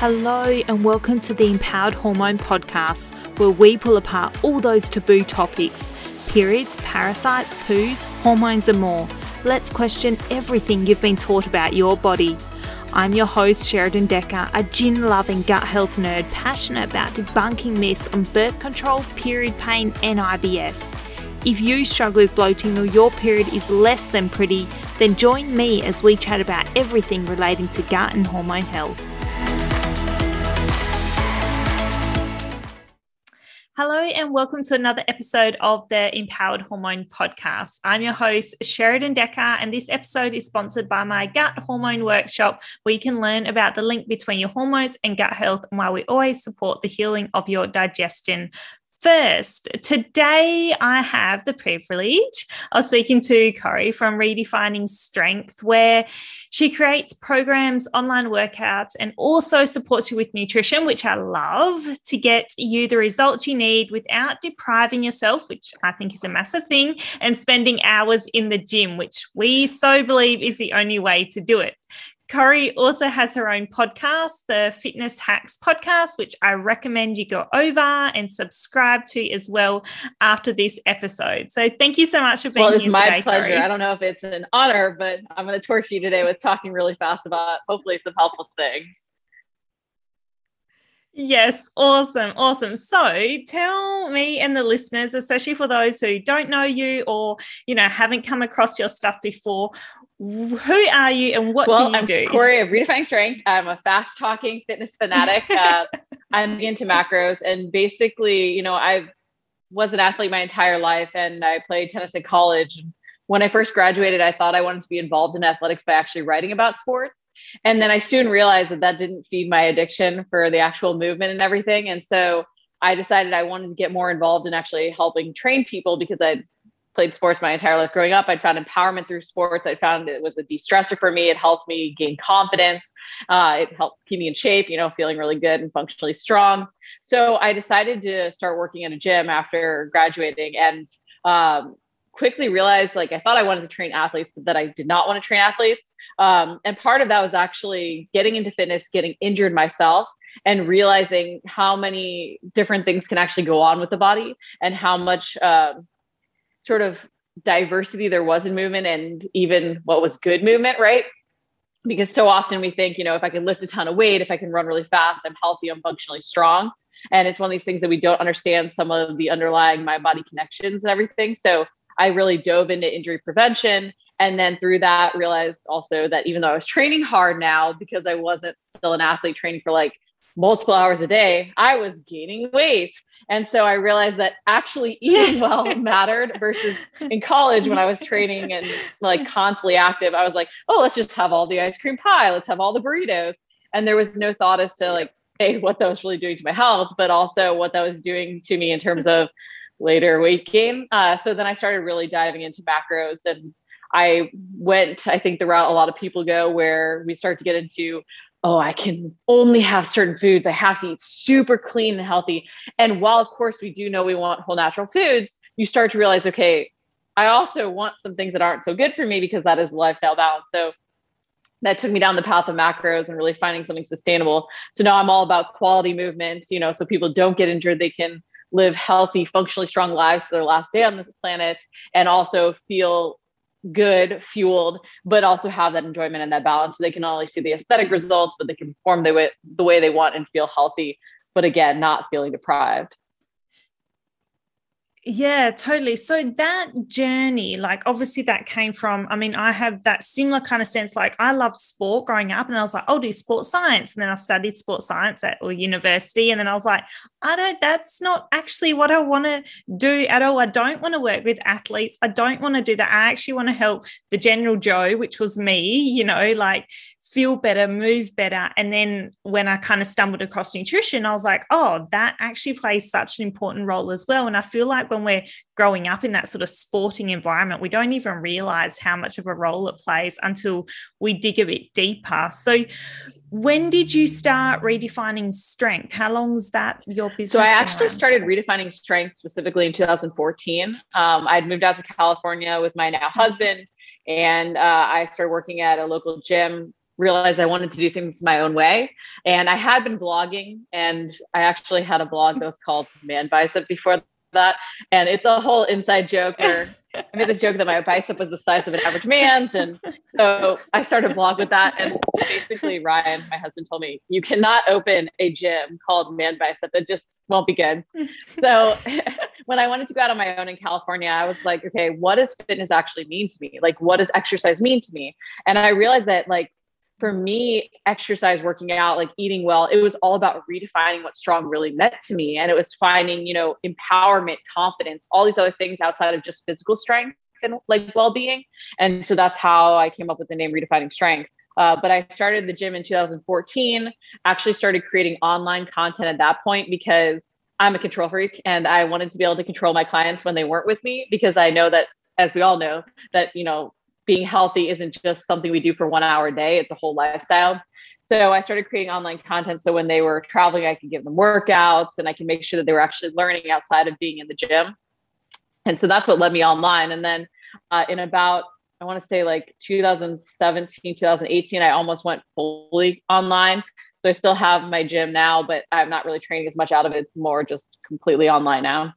Hello, and welcome to the Empowered Hormone Podcast, where we pull apart all those taboo topics periods, parasites, poos, hormones, and more. Let's question everything you've been taught about your body. I'm your host, Sheradyn Decker, a gin loving gut health nerd passionate about debunking myths on birth control, period pain, and IBS. If you struggle with bloating or your period is less than pretty, then join me as we chat about everything relating to gut and hormone health. Hello, and welcome to another episode of the Empowered Hormone Podcast. I'm your host, Sheradyn Decker, and this episode is sponsored by my Gut Hormone Workshop, where you can learn about the link between your hormones and gut health and why we always support the healing of your digestion. First, today I have the privilege of speaking to Cori from Redefining Strength, where she creates programs, online workouts, and also supports you with nutrition, which I love to get you the results you need without depriving yourself, which I think is a massive thing, and spending hours in the gym, which we so believe is the only way to do it. Cori also has her own podcast, the Fitness Hacks Podcast, which I recommend you go over and subscribe to as well after this episode. So thank you so much for being here. well, it's here. my today, pleasure. Cori. I don't know if it's an honor, but I'm going to torch you today with talking really fast about hopefully some helpful things. Yes, awesome, awesome. So tell me and the listeners, especially for those who don't know you or you know haven't come across your stuff before, who are you and what well, do you I'm do? Cori of Redefining Strength. I'm a fast talking fitness fanatic. Uh, I'm into macros and basically, you know, I was an athlete my entire life and I played tennis in college. When I first graduated, I thought I wanted to be involved in athletics by actually writing about sports. And then I soon realized that that didn't feed my addiction for the actual movement and everything. And so I decided I wanted to get more involved in actually helping train people because I played sports my entire life growing up. I'd found empowerment through sports. I found it was a de-stressor for me. It helped me gain confidence. Uh, it helped keep me in shape, you know, feeling really good and functionally strong. So I decided to start working at a gym after graduating and um, quickly realized like I thought I wanted to train athletes, but that I did not want to train athletes. Um, and part of that was actually getting into fitness, getting injured myself and realizing how many different things can actually go on with the body and how much um, sort of diversity there was in movement and even what was good movement, right? Because so often we think, you know, if I can lift a ton of weight, if I can run really fast, I'm healthy, I'm functionally strong. And it's one of these things that we don't understand some of the underlying mind body connections and everything. So I really dove into injury prevention. And then through that, realized also that even though I was training hard now, because I wasn't still an athlete training for like multiple hours a day, I was gaining weight. And so I realized that actually eating well mattered versus in college when I was training and like constantly active, I was like, oh, let's just have all the ice cream pie, let's have all the burritos. And there was no thought as to like, hey, what that was really doing to my health, but also what that was doing to me in terms of later weight gain. Uh, so then I started really diving into macros and I went, I think the route a lot of people go where we start to get into oh, I can only have certain foods. I have to eat super clean and healthy. And while, of course, we do know we want whole natural foods, you start to realize, okay, I also want some things that aren't so good for me because that is lifestyle balance. So that took me down the path of macros and really finding something sustainable. So now I'm all about quality movement, you know, so people don't get injured, they can live healthy, functionally strong lives to their last day on this planet and also feel good, fueled, but also have that enjoyment and that balance. So they can not only see the aesthetic results, but they can perform the way the way they want and feel healthy, but again, not feeling deprived. Yeah, totally. So that journey, like obviously that came from, I mean, I have that similar kind of sense. Like I loved sport growing up and I was like, I'll do sports science. And then I studied sports science at or university. And then I was like, I don't, that's not actually what I want to do at all. I don't want to work with athletes. I don't want to do that. I actually want to help the general Joe, which was me, you know, like feel better, move better. And then when I kind of stumbled across nutrition, I was like, oh, that actually plays such an important role as well. And I feel like when we're growing up in that sort of sporting environment, we don't even realize how much of a role it plays until we dig a bit deeper. So, when did you start redefining strength? How long was that your business? So I actually started redefining strength specifically in 2014. Um, I'd moved out to California with my now husband, and uh, I started working at a local gym realized I wanted to do things my own way. And I had been blogging, and I actually had a blog that was called Man Bicep before that. And it's a whole inside joke where I made this joke that my bicep was the size of an average man's. And so I started a blog with that. And basically, Ryan, my husband, told me, you cannot open a gym called Man Bicep. It just won't be good. So when I wanted to go out on my own in California, I was like, okay, what does fitness actually mean to me? Like, what does exercise mean to me? And I realized that, like, for me, exercise, working out, like eating well, it was all about redefining what strong really meant to me. And it was finding, you know, empowerment, confidence, all these other things outside of just physical strength and like well being. And so that's how I came up with the name Redefining Strength. Uh, but I started the gym in 2014, actually started creating online content at that point because I'm a control freak and I wanted to be able to control my clients when they weren't with me because I know that, as we all know, that, you know, being healthy isn't just something we do for one hour a day, it's a whole lifestyle. So I started creating online content. So when they were traveling, I could give them workouts and I can make sure that they were actually learning outside of being in the gym. And so that's what led me online. And then uh, in about, I want to say like 2017, 2018, I almost went fully online. So I still have my gym now, but I'm not really training as much out of it. It's more just completely online now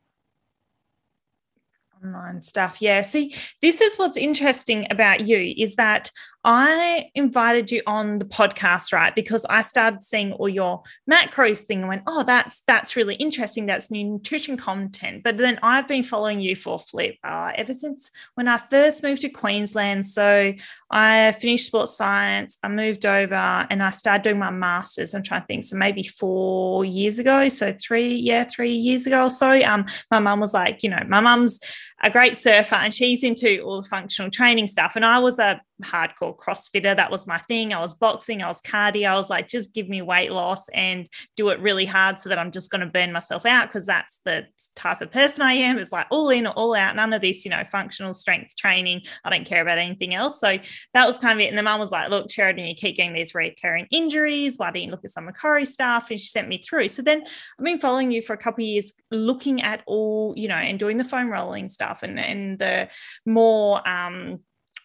online stuff yeah see this is what's interesting about you is that I invited you on the podcast, right? Because I started seeing all your macros thing and went, oh, that's that's really interesting. That's new nutrition content. But then I've been following you for Flip uh, ever since when I first moved to Queensland. So I finished sports science. I moved over and I started doing my masters. I'm trying to think. So maybe four years ago. So three, yeah, three years ago or so. Um, my mum was like, you know, my mum's a great surfer and she's into all the functional training stuff. And I was a hardcore CrossFitter. That was my thing. I was boxing, I was cardio. I was like, just give me weight loss and do it really hard so that I'm just going to burn myself out because that's the type of person I am. It's like all in all out, none of this, you know, functional strength training. I don't care about anything else. So that was kind of it. And the mum was like, look, Sheradyn, you keep getting these recurring injuries. Why don't you look at some Cori's stuff? And she sent me through. So then I've been following you for a couple of years, looking at all, you know, and doing the foam rolling stuff and, and the more, um,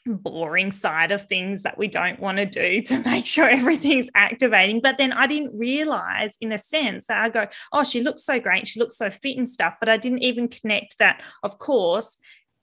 boring side of things that we don't want to do to make sure everything's activating. But then I didn't realize, in a sense, that I go, oh, she looks so great. She looks so fit and stuff. But I didn't even connect that, of course,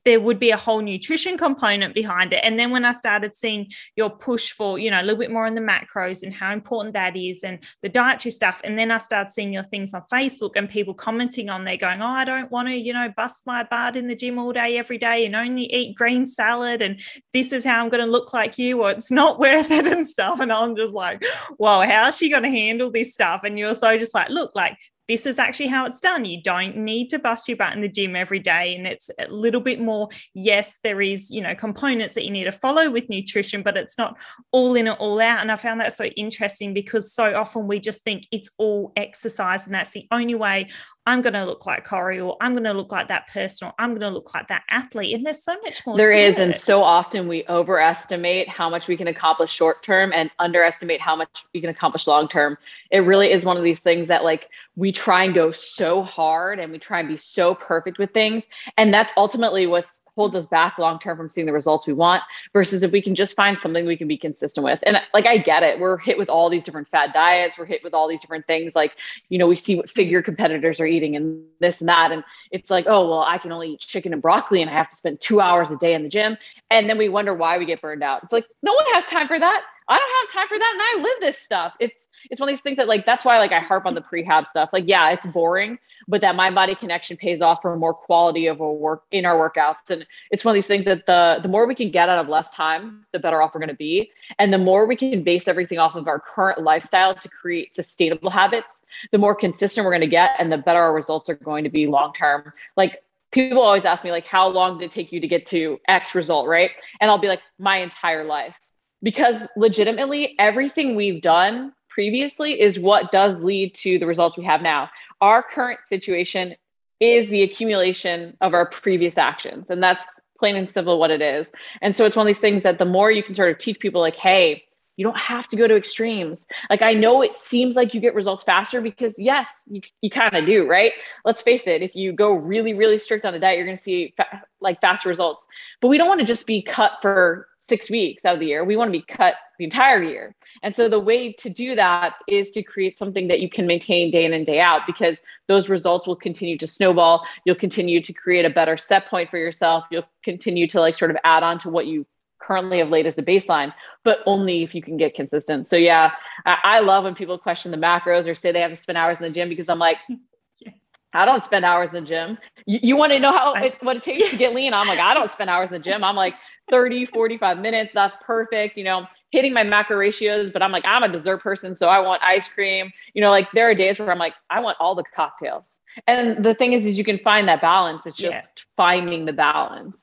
there would be a whole nutrition component behind it. And then when I started seeing your push for, you know, a little bit more on the macros and how important that is and the dietary stuff. And then I started seeing your things on Facebook and people commenting on there going, Oh, I don't want to, you know, bust my butt in the gym all day, every day and only eat green salad. And this is how I'm going to look like you, or it's not worth it and stuff. And I'm just like, Whoa, how's she going to handle this stuff? And you're so just like, Look, like this is actually how it's done. You don't need to bust your butt in the gym every day. And it's a little bit more, yes, there is, you know, components that you need to follow with nutrition, but it's not all in or all out. And I found that so interesting because so often we just think it's all exercise and that's the only way I'm going to look like Cori or I'm going to look like that person or I'm going to look like that athlete. And there's so much more. There is. It. And so often we overestimate how much we can accomplish short term and underestimate how much we can accomplish long term. It really is one of these things that like we try and go so hard and we try and be so perfect with things. And that's ultimately what's holds us back long term from seeing the results we want versus if we can just find something we can be consistent with. And like i get it. We're hit with all these different fad diets. We're hit with all these different things. Like you know we see what figure competitors are eating and this and that. And it's like oh well i can only eat chicken and broccoli and i have to spend two hours a day in the gym. And then we wonder why we get burned out. It's like no one has time for that. I don't have time for that and I live this stuff. It's it's one of these things that like that's why like I harp on the prehab stuff. Like yeah, it's boring, but that mind body connection pays off for more quality of a work in our workouts and it's one of these things that the the more we can get out of less time, the better off we're going to be. And the more we can base everything off of our current lifestyle to create sustainable habits, the more consistent we're going to get and the better our results are going to be long term. Like people always ask me like how long did it take you to get to x result right and i'll be like my entire life because legitimately everything we've done previously is what does lead to the results we have now. Our current situation is the accumulation of our previous actions. And that's plain and simple what it is. And so it's one of these things that the more you can sort of teach people, like, hey, You don't have to go to extremes. Like I know it seems like you get results faster because yes, you, you kind of do, right? Let's face it. If you go really, really strict on the diet, you're going to see fa- like faster results. But we don't want to just be cut for six weeks out of the year. We want to be cut the entire year. And so the way to do that is to create something that you can maintain day in and day out because those results will continue to snowball. You'll continue to create a better set point for yourself. You'll continue to like sort of add on to what you currently of late as the baseline, but only if you can get consistent. So yeah, I, I love when people question the macros or say they have to spend hours in the gym because I'm like, I don't spend hours in the gym. You, you want to know how it, what it takes to get lean? I'm like, I don't spend hours in the gym. I'm like 30, 45 minutes. That's perfect. You know, hitting my macro ratios, but I'm like, I'm a dessert person. So I want ice cream. You know, like there are days where I'm like, I want all the cocktails. And the thing is, is you can find that balance. It's just yeah. finding the balance.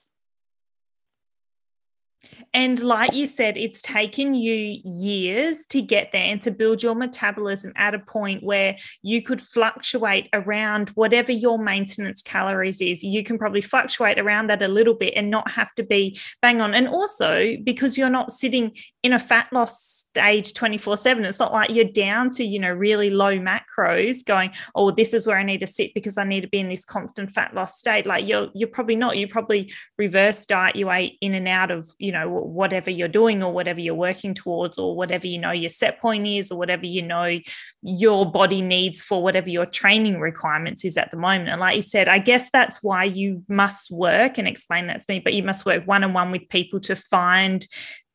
And like you said, it's taken you years to get there and to build your metabolism at a point where you could fluctuate around whatever your maintenance calories is. You can probably fluctuate around that a little bit and not have to be bang on. And also because you're not sitting in a fat loss stage 24 7, it's not like you're down to, you know, really low macros going, oh, this is where I need to sit because I need to be in this constant fat loss state. Like you're, you're probably not. You probably reverse diet your way in and out of, you know, whatever you're doing or whatever you're working towards or whatever you know your set point is or whatever you know your body needs for whatever your training requirements is at the moment and like you said i guess that's why you must work and explain that to me but you must work one on one with people to find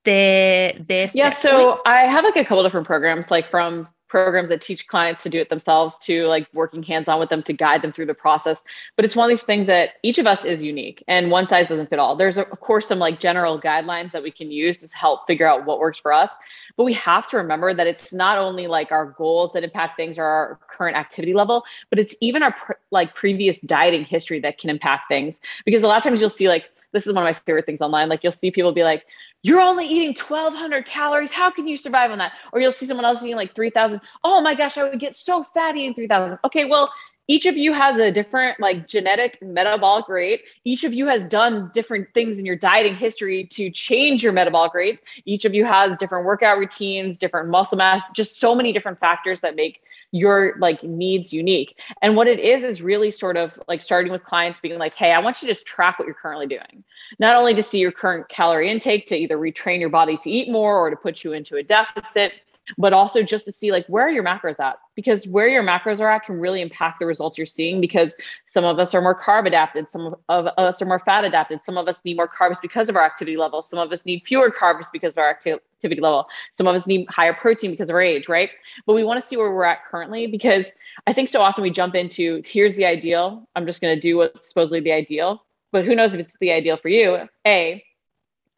their their yeah so points. i have like a couple different programs like from programs that teach clients to do it themselves to like working hands on with them to guide them through the process. But it's one of these things that each of us is unique and one size doesn't fit all. There's, of course, some like general guidelines that we can use to help figure out what works for us. But we have to remember that it's not only like our goals that impact things or our current activity level, but it's even our like previous dieting history that can impact things. Because a lot of times you'll see like, this is one of my favorite things online. Like you'll see people be like, you're only eating 1200 calories. How can you survive on that? Or you'll see someone else eating like 3000. Oh my gosh, I would get so fat eating 3000. Okay, well, each of you has a different like genetic metabolic rate. Each of you has done different things in your dieting history to change your metabolic rates. Each of you has different workout routines, different muscle mass, just so many different factors that make your like needs unique. And what it is is really sort of like starting with clients being like, hey, I want you to just track what you're currently doing. Not only to see your current calorie intake to either retrain your body to eat more or to put you into a deficit, but also just to see like where are your macros at? Because where your macros are at can really impact the results you're seeing because some of us are more carb adapted some of us are more fat adapted some of us need more carbs because of our activity level some of us need fewer carbs because of our activity level some of us need higher protein because of our age right? But we want to see where we're at currently because i think so often we jump into here's the ideal. I'm just going to do what's supposedly the ideal. But who knows if it's the ideal for you? A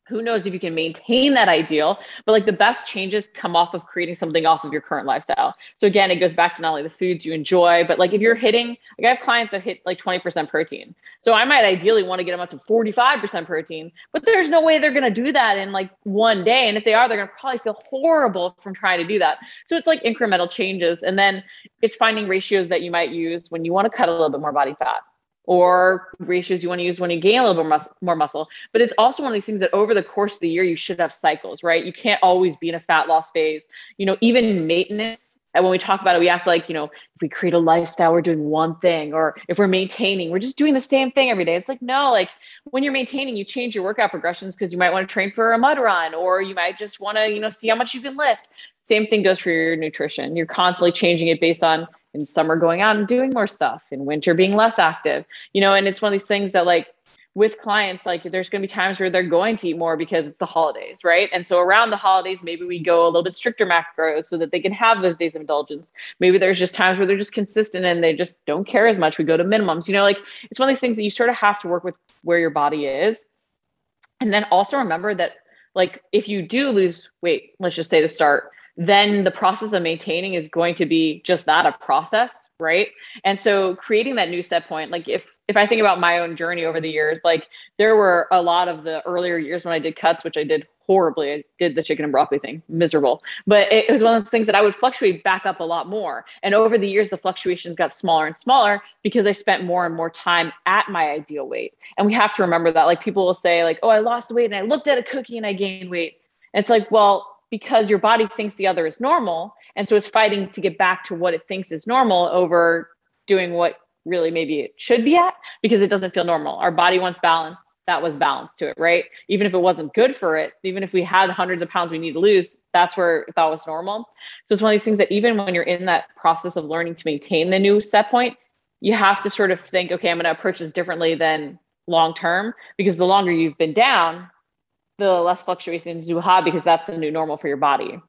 who knows if you can maintain that ideal but like the best changes come off of creating something off of your current lifestyle. So again it goes back to not only the foods you enjoy but like if you're hitting like i have clients that hit like 20% protein. So i might ideally want to get them up to 45% protein but there's no way they're going to do that in like one day. And if they are they're going to probably feel horrible from trying to do that. So it's like incremental changes. And then it's finding ratios that you might use when you want to cut a little bit more body fat or ratios you want to use when you gain a little bit mus- more muscle. But it's also one of these things that over the course of the year, you should have cycles, right? You can't always be in a fat loss phase. You know, even maintenance. And when we talk about it, we to like, you know, if we create a lifestyle, we're doing one thing, or if we're maintaining, we're just doing the same thing every day. It's like, no, like when you're maintaining, you change your workout progressions because you might want to train for a mud run, or you might just want to, you know, see how much you can lift. Same thing goes for your nutrition. You're constantly changing it based on in summer going out and doing more stuff in winter being less active you know and it's one of these things that like with clients like there's going to be times where they're going to eat more because it's the holidays right? And so around the holidays maybe we go a little bit stricter macros so that they can have those days of indulgence. Maybe there's just times where they're just consistent and they just don't care as much. We go to minimums you know like it's one of these things that you sort of have to work with where your body is. And then also remember that like if you do lose weight let's just say to start then the process of maintaining is going to be just that a process right? And so creating that new set point like if if i think about my own journey over the years like there were a lot of the earlier years when i did cuts which i did horribly. I did the chicken and broccoli thing miserable. But it was one of those things that i would fluctuate back up a lot more. And over the years the fluctuations got smaller and smaller because i spent more and more time at my ideal weight. And we have to remember that like people will say like oh i lost weight and i looked at a cookie and i gained weight. And it's like well because your body thinks the other is normal. And so it's fighting to get back to what it thinks is normal over doing what really maybe it should be at because it doesn't feel normal. Our body wants balance. That was balance to it, right? Even if it wasn't good for it, even if we had hundreds of pounds we need to lose, that's where it thought was normal. So it's one of these things that even when you're in that process of learning to maintain the new set point, you have to sort of think, okay, I'm going to approach this differently than long term because the longer you've been down, the less fluctuations you have because that's the new normal for your body.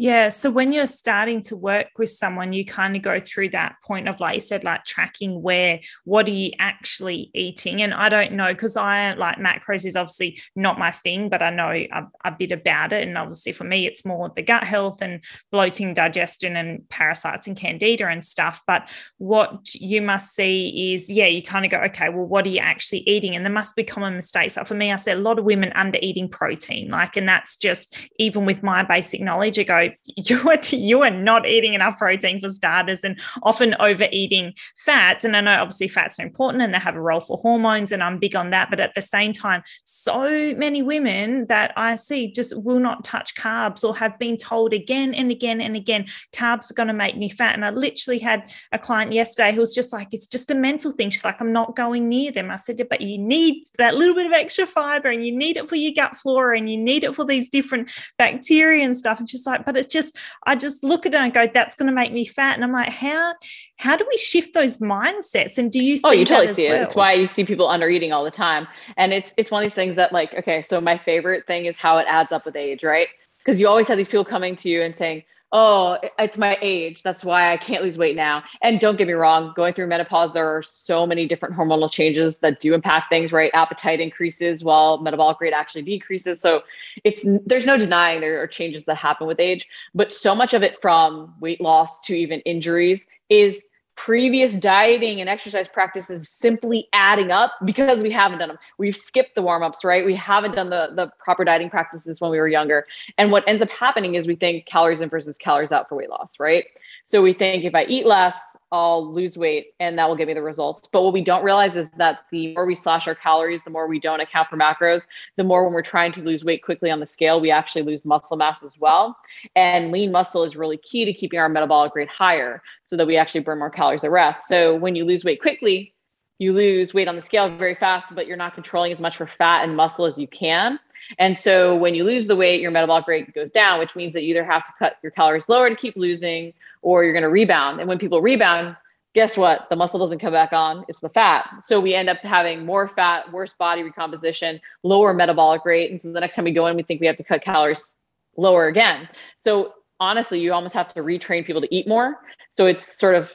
Yeah. So when you're starting to work with someone, you kind of go through that point of, like you said, like tracking where, what are you actually eating? And I don't know because I like macros is obviously not my thing, but I know a, a, bit about it. And obviously for me, it's more the gut health and bloating, digestion, and parasites and candida and stuff. But what you must see is, yeah, you kind of go, okay, well, what are you actually eating? And there must be common mistakes. Like for me, I said a lot of women under eating protein, like, and that's just even with my basic knowledge, I go, you are you are not eating enough protein for starters and often overeating fats. And i know obviously fats are important and they have a role for hormones and i'm big on that. But at the same time so many women that i see just will not touch carbs or have been told again and again and again carbs are going to make me fat. And i literally had a client yesterday who was just like it's just a mental thing. She's like i'm not going near them. I said but you need that little bit of extra fiber and you need it for your gut flora and you need it for these different bacteria and stuff. And she's like but it's just I just look at it and go, that's going to make me fat. And I'm like, how how do we shift those mindsets? And do you see? Oh, you totally see well? it. It's why you see people under eating all the time. And it's it's one of these things that like, okay, so my favorite thing is how it adds up with age, right? Because you always have these people coming to you and saying, oh, it's my age. That's why I can't lose weight now. And don't get me wrong, going through menopause, there are so many different hormonal changes that do impact things, right? Appetite increases while metabolic rate actually decreases. So it's there's no denying there are changes that happen with age, but so much of it from weight loss to even injuries is previous dieting and exercise practices simply adding up because we haven't done them. We've skipped the warm ups, right? We haven't done the, the proper dieting practices when we were younger. And what ends up happening is we think calories in versus calories out for weight loss, right? So we think if I eat less, I'll lose weight and that will give me the results. But what we don't realize is that the more we slash our calories, the more we don't account for macros, the more when we're trying to lose weight quickly on the scale, we actually lose muscle mass as well. And lean muscle is really key to keeping our metabolic rate higher so that we actually burn more calories at rest. So when you lose weight quickly, you lose weight on the scale very fast, but you're not controlling as much for fat and muscle as you can. And so when you lose the weight, your metabolic rate goes down, which means that you either have to cut your calories lower to keep losing or you're going to rebound. And when people rebound, guess what? The muscle doesn't come back on, it's the fat. So we end up having more fat, worse body recomposition, lower metabolic rate. And so the next time we go in, we think we have to cut calories lower again. So honestly, you almost have to retrain people to eat more. So it's sort of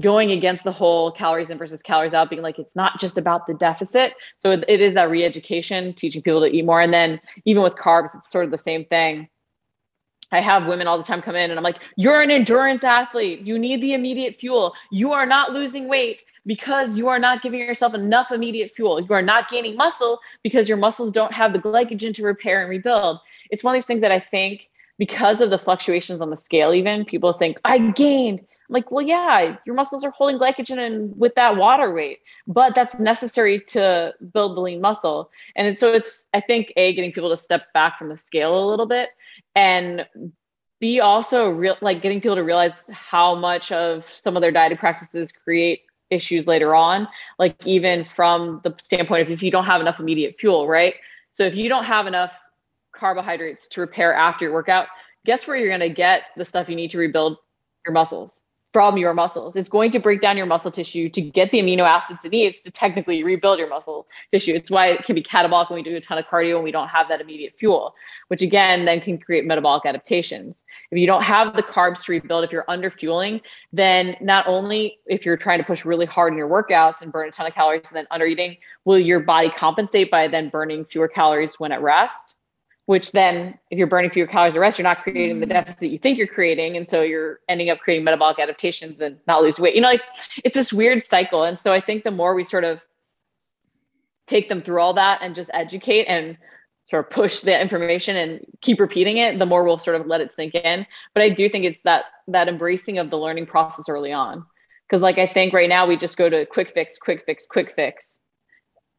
going against the whole calories in versus calories out, being like, it's not just about the deficit. So it, is that re education, teaching people to eat more. And then even with carbs, it's sort of the same thing. I have women all the time come in and I'm like, you're an endurance athlete. You need the immediate fuel. You are not losing weight because you are not giving yourself enough immediate fuel. You are not gaining muscle because your muscles don't have the glycogen to repair and rebuild. It's one of these things that I think because of the fluctuations on the scale, even people think, I gained. I'm like, well, yeah, your muscles are holding glycogen and with that water weight, but that's necessary to build the lean muscle. And so it's, I think, A, getting people to step back from the scale a little bit and be also real like getting people to realize how much of some of their dieting practices create issues later on like even from the standpoint of if you don't have enough immediate fuel right so if you don't have enough carbohydrates to repair after your workout guess where you're going to get the stuff you need to rebuild your muscles from your muscles. It's going to break down your muscle tissue to get the amino acids it needs to technically rebuild your muscle tissue. It's why it can be catabolic when we do a ton of cardio and we don't have that immediate fuel, which again then can create metabolic adaptations. If you don't have the carbs to rebuild, if you're under fueling, then not only if you're trying to push really hard in your workouts and burn a ton of calories and then under eating, will your body compensate by then burning fewer calories when at rest? Which then if you're burning fewer calories at rest, you're not creating the mm. deficit you think you're creating. And so you're ending up creating metabolic adaptations and not lose weight. You know, like it's this weird cycle. And so I think the more we sort of take them through all that and just educate and sort of push the information and keep repeating it, the more we'll sort of let it sink in. But I do think it's that that embracing of the learning process early on. Cause like I think right now we just go to quick fix, quick fix, quick fix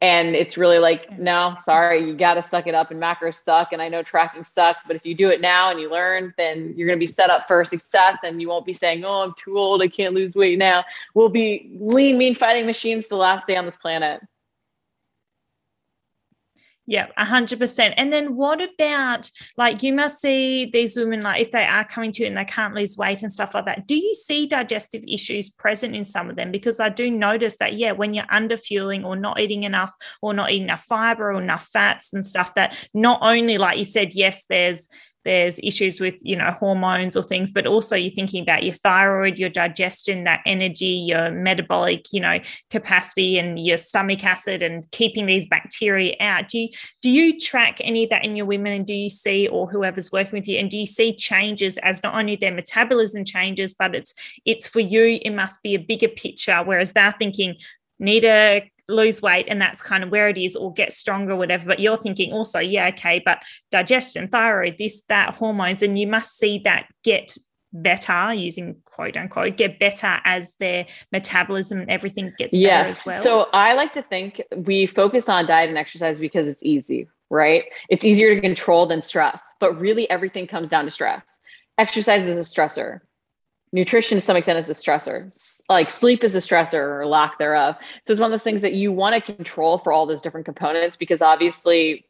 And it's really like, no, sorry, you got to suck it up and macros suck. And I know tracking sucks, but if you do it now and you learn, then you're going to be set up for success and you won't be saying, oh, I'm too old. I can't lose weight now. We'll be lean, mean fighting machines the last day on this planet. Yeah, a hundred percent. And then what about like you must see these women like if they are coming to you and they can't lose weight and stuff like that. Do you see digestive issues present in some of them? Because I do notice that yeah, when you're under fueling or not eating enough or not eating enough fiber or enough fats and stuff, that not only like you said, yes, there's there's issues with you know hormones or things but also you're thinking about your thyroid your digestion that energy your metabolic you know capacity and your stomach acid and keeping these bacteria out. Do you do you track any of that in your women and do you see or whoever's working with you and do you see changes as not only their metabolism changes but it's it's for you it must be a bigger picture whereas they're thinking need a lose weight and that's kind of where it is or get stronger whatever. But you're thinking also yeah okay but digestion thyroid this that hormones and you must see that get better using quote unquote get better as their metabolism and everything gets yes. better as well. So i like to think we focus on diet and exercise because it's easy right? It's easier to control than stress but really everything comes down to stress. Exercise is a stressor nutrition to some extent is a stressor. Like sleep is a stressor or lack thereof. So it's one of those things that you want to control for all those different components because obviously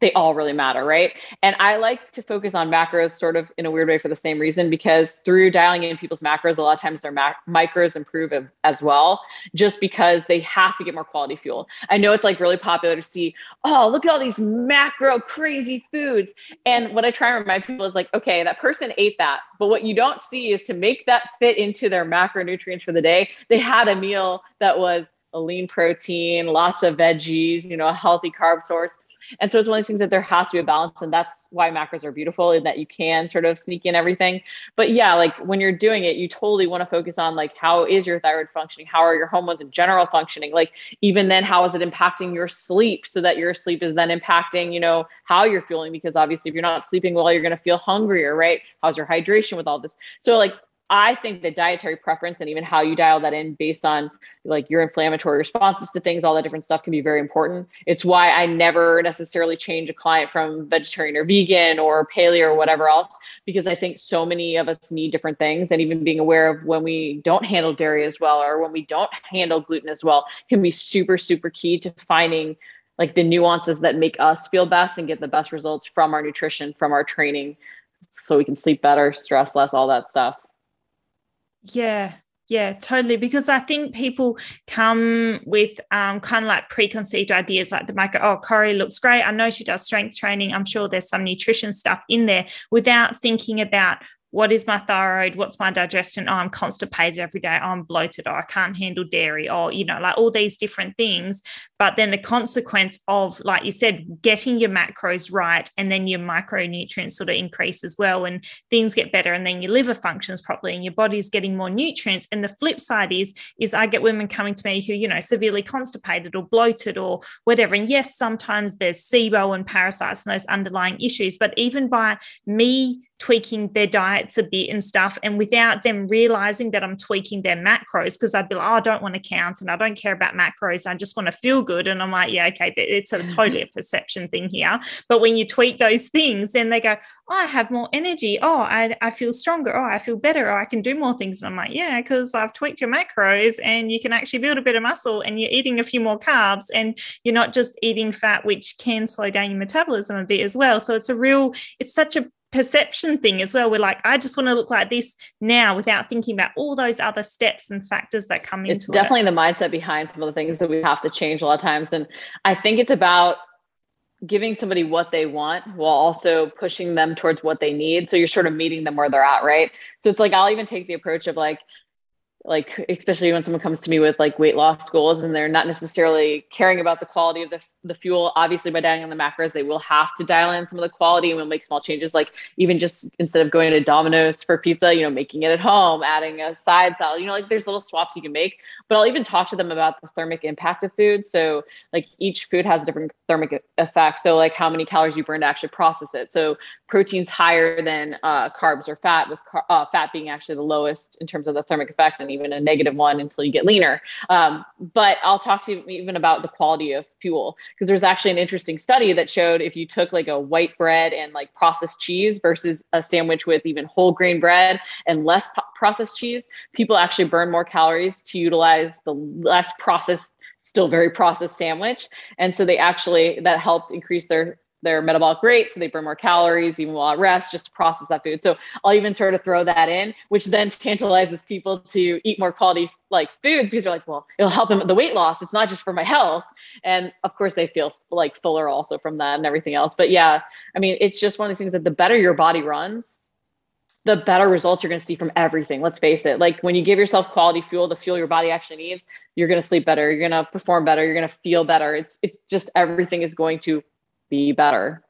they all really matter, right? And I like to focus on macros sort of in a weird way for the same reason because through dialing in people's macros, a lot of times their mac- micros improve as well, just because they have to get more quality fuel. I know it's like really popular to see, oh, look at all these macro crazy foods. And what I try and remind people is like, okay, that person ate that. But what you don't see is to make that fit into their macronutrients for the day, they had a meal that was a lean protein, lots of veggies, you know, a healthy carb source and so it's one of these things that there has to be a balance. And that's why macros are beautiful in that you can sort of sneak in everything. But yeah, like when you're doing it, you totally want to focus on like how is your thyroid functioning? How are your hormones in general functioning? Like even then, how is it impacting your sleep so that your sleep is then impacting, you know, how you're feeling? Because obviously if you're not sleeping well, you're going to feel hungrier, right? How's your hydration with all this? So like I think the dietary preference and even how you dial that in based on like your inflammatory responses to things, all that different stuff can be very important. It's why I never necessarily change a client from vegetarian or vegan or paleo or whatever else, because I think so many of us need different things. And even being aware of when we don't handle dairy as well or when we don't handle gluten as well can be super, super key to finding like the nuances that make us feel best and get the best results from our nutrition, from our training, so we can sleep better, stress less, all that stuff. Yeah, yeah, totally. Because I think people come with um, kind of like preconceived ideas, like the go, "Oh, Cori looks great. I know she does strength training. I'm sure there's some nutrition stuff in there," without thinking about what is my thyroid? What's my digestion? Oh, i'm constipated every day. Oh, i'm bloated. Oh, i can't handle dairy. Or you know like all these different things. But then the consequence of like you said getting your macros right and then your micronutrients sort of increase as well and things get better and then your liver functions properly and your body's getting more nutrients. And the flip side is is i get women coming to me who you know severely constipated or bloated or whatever. And yes sometimes there's sibo and parasites and those underlying issues. But even by me tweaking their diets a bit and stuff and without them realizing that I'm tweaking their macros because I'd be like, oh, I don't want to count and I don't care about macros. I just want to feel good. And I'm like, yeah, okay, it's a mm-hmm. totally a perception thing here. But when you tweak those things, then they go, oh, I have more energy. Oh, I, I feel stronger. Oh, I feel better. Or I can do more things. And I'm like, yeah, because I've tweaked your macros and you can actually build a bit of muscle and you're eating a few more carbs and you're not just eating fat, which can slow down your metabolism a bit as well. So it's a real, it's such a perception thing as well. We're like, I just want to look like this now without thinking about all those other steps and factors that come it's into definitely it. Definitely the mindset behind some of the things that we have to change a lot of times. And I think it's about giving somebody what they want while also pushing them towards what they need. So you're sort of meeting them where they're at, right? So it's like I'll even take the approach of like, like especially when someone comes to me with like weight loss goals and they're not necessarily caring about the quality of the the fuel. Obviously, by dialing in the macros, they will have to dial in some of the quality and we'll make small changes, like even just instead of going to Domino's for pizza, you know, making it at home, adding a side salad, you know, like there's little swaps you can make. But I'll even talk to them about the thermic impact of food. So, like each food has a different thermic effect. So, like how many calories you burn to actually process it. So, protein's higher than uh, carbs or fat, with car- uh, fat being actually the lowest in terms of the thermic effect and even a negative one until you get leaner. Um, but I'll talk to you even about the quality of fuel because there's actually an interesting study that showed if you took like a white bread and like processed cheese versus a sandwich with even whole grain bread and less po- processed cheese, people actually burn more calories to utilize the less processed still very processed sandwich. And so they actually that helped increase their their metabolic rate, so they burn more calories even while at rest just to process that food. So I'll even sort of throw that in, which then tantalizes people to eat more quality like foods because they're like, well, it'll help them with the weight loss. It's not just for my health. And of course they feel like fuller also from that and everything else. But yeah, I mean, it's just one of these things that the better your body runs, the better results you're going to see from everything. Let's face it. Like when you give yourself quality fuel, the fuel your body actually needs, you're going to sleep better. You're going to perform better. You're going to feel better. It's it's just everything is going to be better.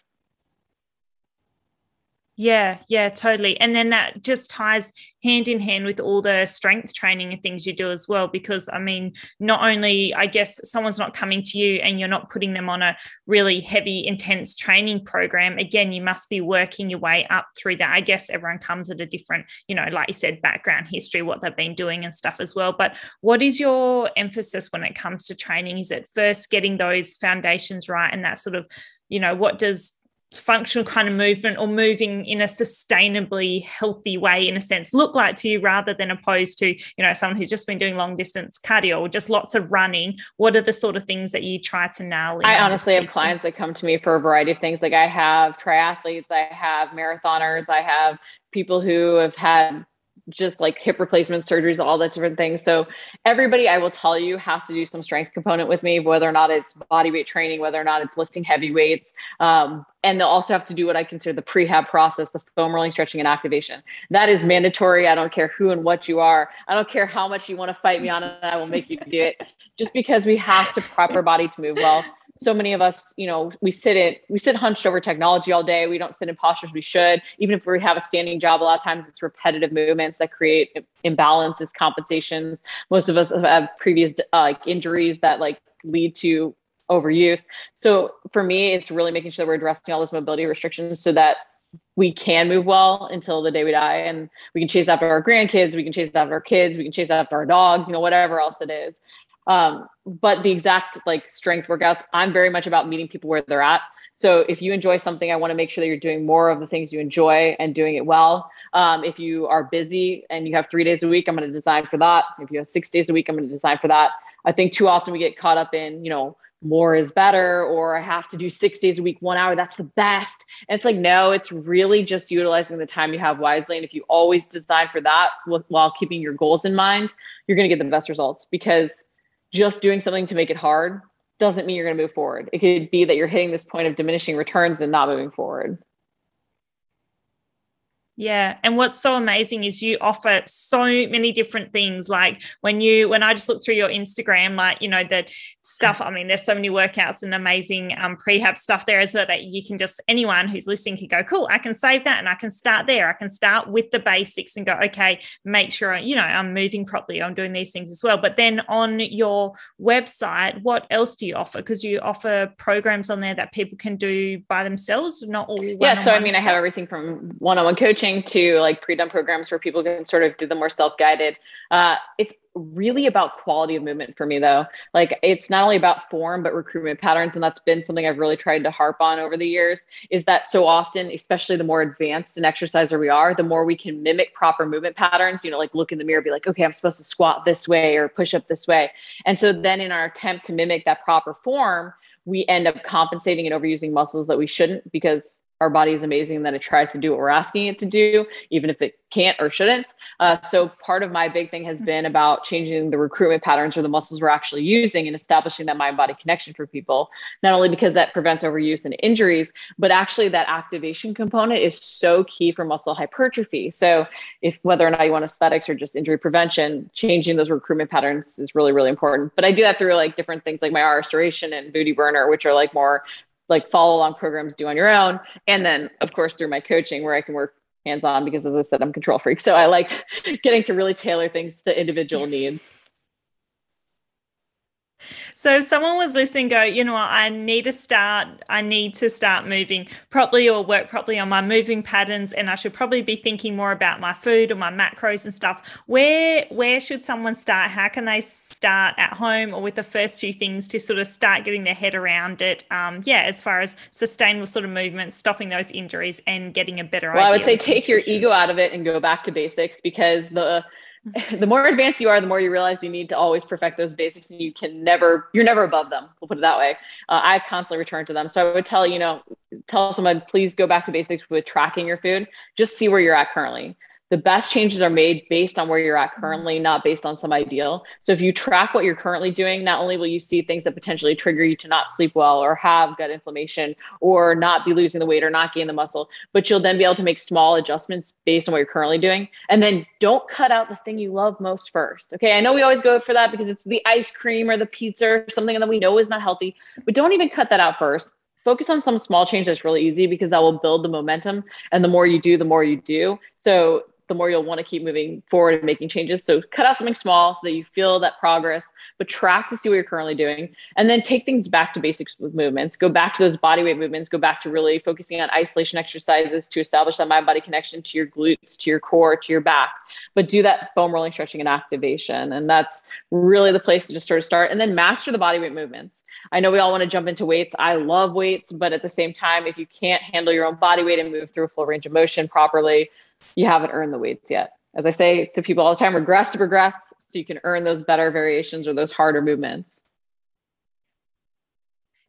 Yeah, yeah, totally. And then that just ties hand in hand with all the strength training and things you do as well. Because I mean, not only, I guess, someone's not coming to you and you're not putting them on a really heavy, intense training program. Again, you must be working your way up through that. I guess everyone comes at a different, you know, like you said, background history, what they've been doing and stuff as well. But what is your emphasis when it comes to training? Is it first getting those foundations right and that sort of you know what does functional kind of movement or moving in a sustainably healthy way in a sense look like to you rather than opposed to you know someone who's just been doing long distance cardio or just lots of running? What are the sort of things that you try to nail i honestly have clients that come to me for a variety of things. Like i have triathletes i have marathoners i have people who have had just like hip replacement surgeries, all that different things. So everybody I will tell you has to do some strength component with me, whether or not it's body weight training, whether or not it's lifting heavy weights. Um, and they'll also have to do what I consider the prehab process, the foam rolling, stretching, and activation. That is mandatory. I don't care who and what you are. I don't care how much you want to fight me on it. I will make you do it just because we have to prep our body to move well so many of us, you know, we sit it, we sit hunched over technology all day. We don't sit in postures we should. Even if we have a standing job, a lot of times it's repetitive movements that create imbalances, compensations. Most of us have previous uh, like injuries that like lead to overuse. So for me, it's really making sure that we're addressing all those mobility restrictions so that we can move well until the day we die and we can chase after our grandkids we can chase after our kids we can chase after our dogs you know whatever else it is um, but the exact like strength workouts, I'm very much about meeting people where they're at. So if you enjoy something, I want to make sure that you're doing more of the things you enjoy and doing it well. Um, if you are busy and you have three days a week, I'm going to design for that. If you have six days a week, I'm going to design for that. I think too often we get caught up in, you know, more is better, or I have to do six days a week, one hour, that's the best. And it's like, no, it's really just utilizing the time you have wisely. And if you always design for that while keeping your goals in mind, you're going to get the best results because just doing something to make it hard doesn't mean you're going to move forward. It could be that you're hitting this point of diminishing returns and not moving forward. Yeah. And what's so amazing is you offer so many different things. Like when you, when I just look through your Instagram, like, you know, the stuff, I mean, there's so many workouts and amazing um, prehab stuff there as well that you can just, anyone who's listening can go, cool, I can save that and I can start there. I can start with the basics and go, okay, make sure, you know, I'm moving properly. I'm doing these things as well. But then on your website, what else do you offer? Because you offer programs on there that people can do by themselves, not all. Yeah. So, I mean, stuff. I have everything from one on one coaching coaching to like pre-done programs where people can sort of do the more self-guided. Uh, it's really about quality of movement for me though. Like it's not only about form, but recruitment patterns. And that's been something I've really tried to harp on over the years is that so often, especially the more advanced an exerciser we are, the more we can mimic proper movement patterns, you know, like look in the mirror, be like, okay, I'm supposed to squat this way or push up this way. And so then in our attempt to mimic that proper form, we end up compensating and overusing muscles that we shouldn't because our body is amazing that it tries to do what we're asking it to do, even if it can't or shouldn't. Uh, so part of my big thing has been about changing the recruitment patterns or the muscles we're actually using and establishing that mind body connection for people. Not only because that prevents overuse and injuries, but actually that activation component is so key for muscle hypertrophy. So if whether or not you want aesthetics or just injury prevention, changing those recruitment patterns is really, really important. But I do that through like different things like my R restoration and booty burner, which are like more like follow along programs do on your own. And then of course through my coaching where I can work hands on because as I said, I'm control freak. So I like getting to really tailor things to individual needs. So if someone was listening, go, you know what, I need to start, I need to start moving properly or work properly on my moving patterns, and I should probably be thinking more about my food or my macros and stuff. Where where should someone start? How can they start at home or with the first few things to sort of start getting their head around it? Um, yeah, as far as sustainable sort of movement, stopping those injuries and getting a better well, I would say take your ego out of it and go back to basics because the the more advanced you are, the more you realize you need to always perfect those basics and you can never, you're never above them. We'll put it that way. Uh, I constantly return to them. So I would tell, you know, tell someone, please go back to basics with tracking your food. Just see where you're at currently the best changes are made based on where you're at currently, not based on some ideal. So if you track what you're currently doing, not only will you see things that potentially trigger you to not sleep well or have gut inflammation or not be losing the weight or not gain the muscle, but you'll then be able to make small adjustments based on what you're currently doing. And then don't cut out the thing you love most first. Okay. I know we always go for that because it's the ice cream or the pizza or something that we know is not healthy, but don't even cut that out first focus on some small change that's really easy because that will build the momentum and the more you do the more you do so the more you'll want to keep moving forward and making changes. So cut out something small so that you feel that progress, but track to see what you're currently doing. And then take things back to basics with movements. Go back to those body weight movements. Go back to really focusing on isolation exercises to establish that mind body connection to your glutes, to your core, to your back. But do that foam rolling, stretching, and activation. And that's really the place to just sort of start. And then master the body weight movements. I know we all want to jump into weights. I love weights, but at the same time, if you can't handle your own body weight and move through a full range of motion properly, you haven't earned the weights yet. As I say to people all the time, regress to progress so you can earn those better variations or those harder movements.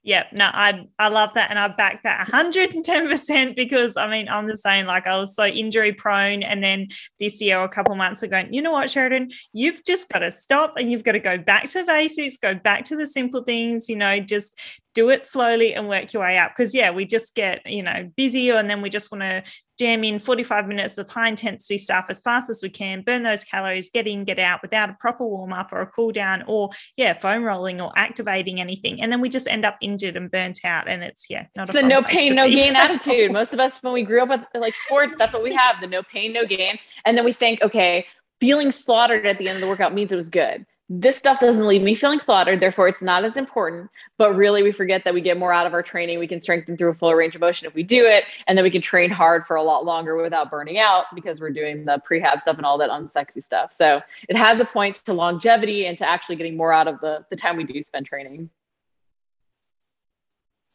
Yeah, no, I I love that and I back that 110% because I mean, I'm the same. Like I was so injury prone. And then this year, a couple months ago, you know what, Sheradyn, you've just got to stop and you've got to go back to basics, go back to the simple things, you know, just do it slowly and work your way up. Because yeah, we just get, you know, busy and then we just want to jam in 45 minutes of high intensity stuff as fast as we can, burn those calories, get in, get out without a proper warm up or a cool down or, yeah, foam rolling or activating anything. And then we just end up injured and burnt out. And it's, yeah, not it's the no pain, no gain attitude. Most of us, when we grew up with like sports, that's what we have the no pain, no gain. And then we think, okay, feeling slaughtered at the end of the workout means it was good this stuff doesn't leave me feeling slaughtered, therefore it's not as important. But really, we forget that we get more out of our training. We can strengthen through a full range of motion if we do it, and then we can train hard for a lot longer without burning out because we're doing the prehab stuff and all that unsexy stuff. So it has a point to longevity and to actually getting more out of the the time we do spend training.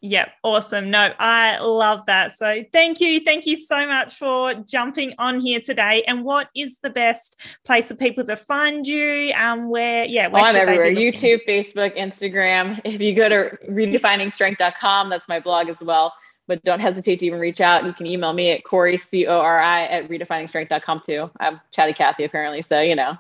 Yep, awesome. No, I love that. So thank you. Thank you so much for jumping on here today. And what is the best place for people to find you? Um, where, yeah, where oh, I'm everywhere YouTube, Facebook, Instagram. If you go to redefiningstrength.com, that's my blog as well. But don't hesitate to even reach out. You can email me at Cori, C O R I, at redefiningstrength.com too. I'm Chatty Cathy, apparently. So, you know,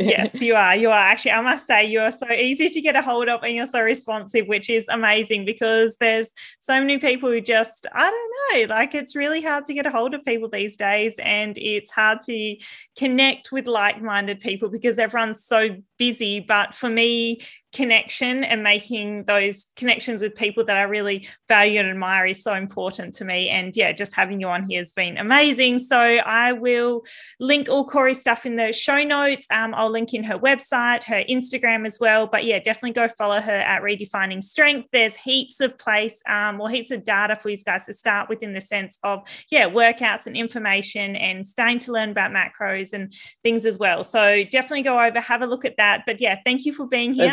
yes, you are. You are actually, I must say, you are so easy to get a hold of and you're so responsive, which is amazing because there's so many people who just, I don't know, like it's really hard to get a hold of people these days. And it's hard to connect with like minded people because everyone's so busy. But for me, connection and making those connections with people that I really value and admire is so important to me. And yeah, just having you on here has been amazing. So I will link all Cori's stuff in the show notes. Um, I'll link in her website, her Instagram as well. But yeah, definitely go follow her at Redefining Strength. There's heaps of place um, or heaps of data for you guys to start with in the sense of, yeah, workouts and information and staying to learn about macros and things as well. So definitely go over, have a look at that. But yeah, thank you for being here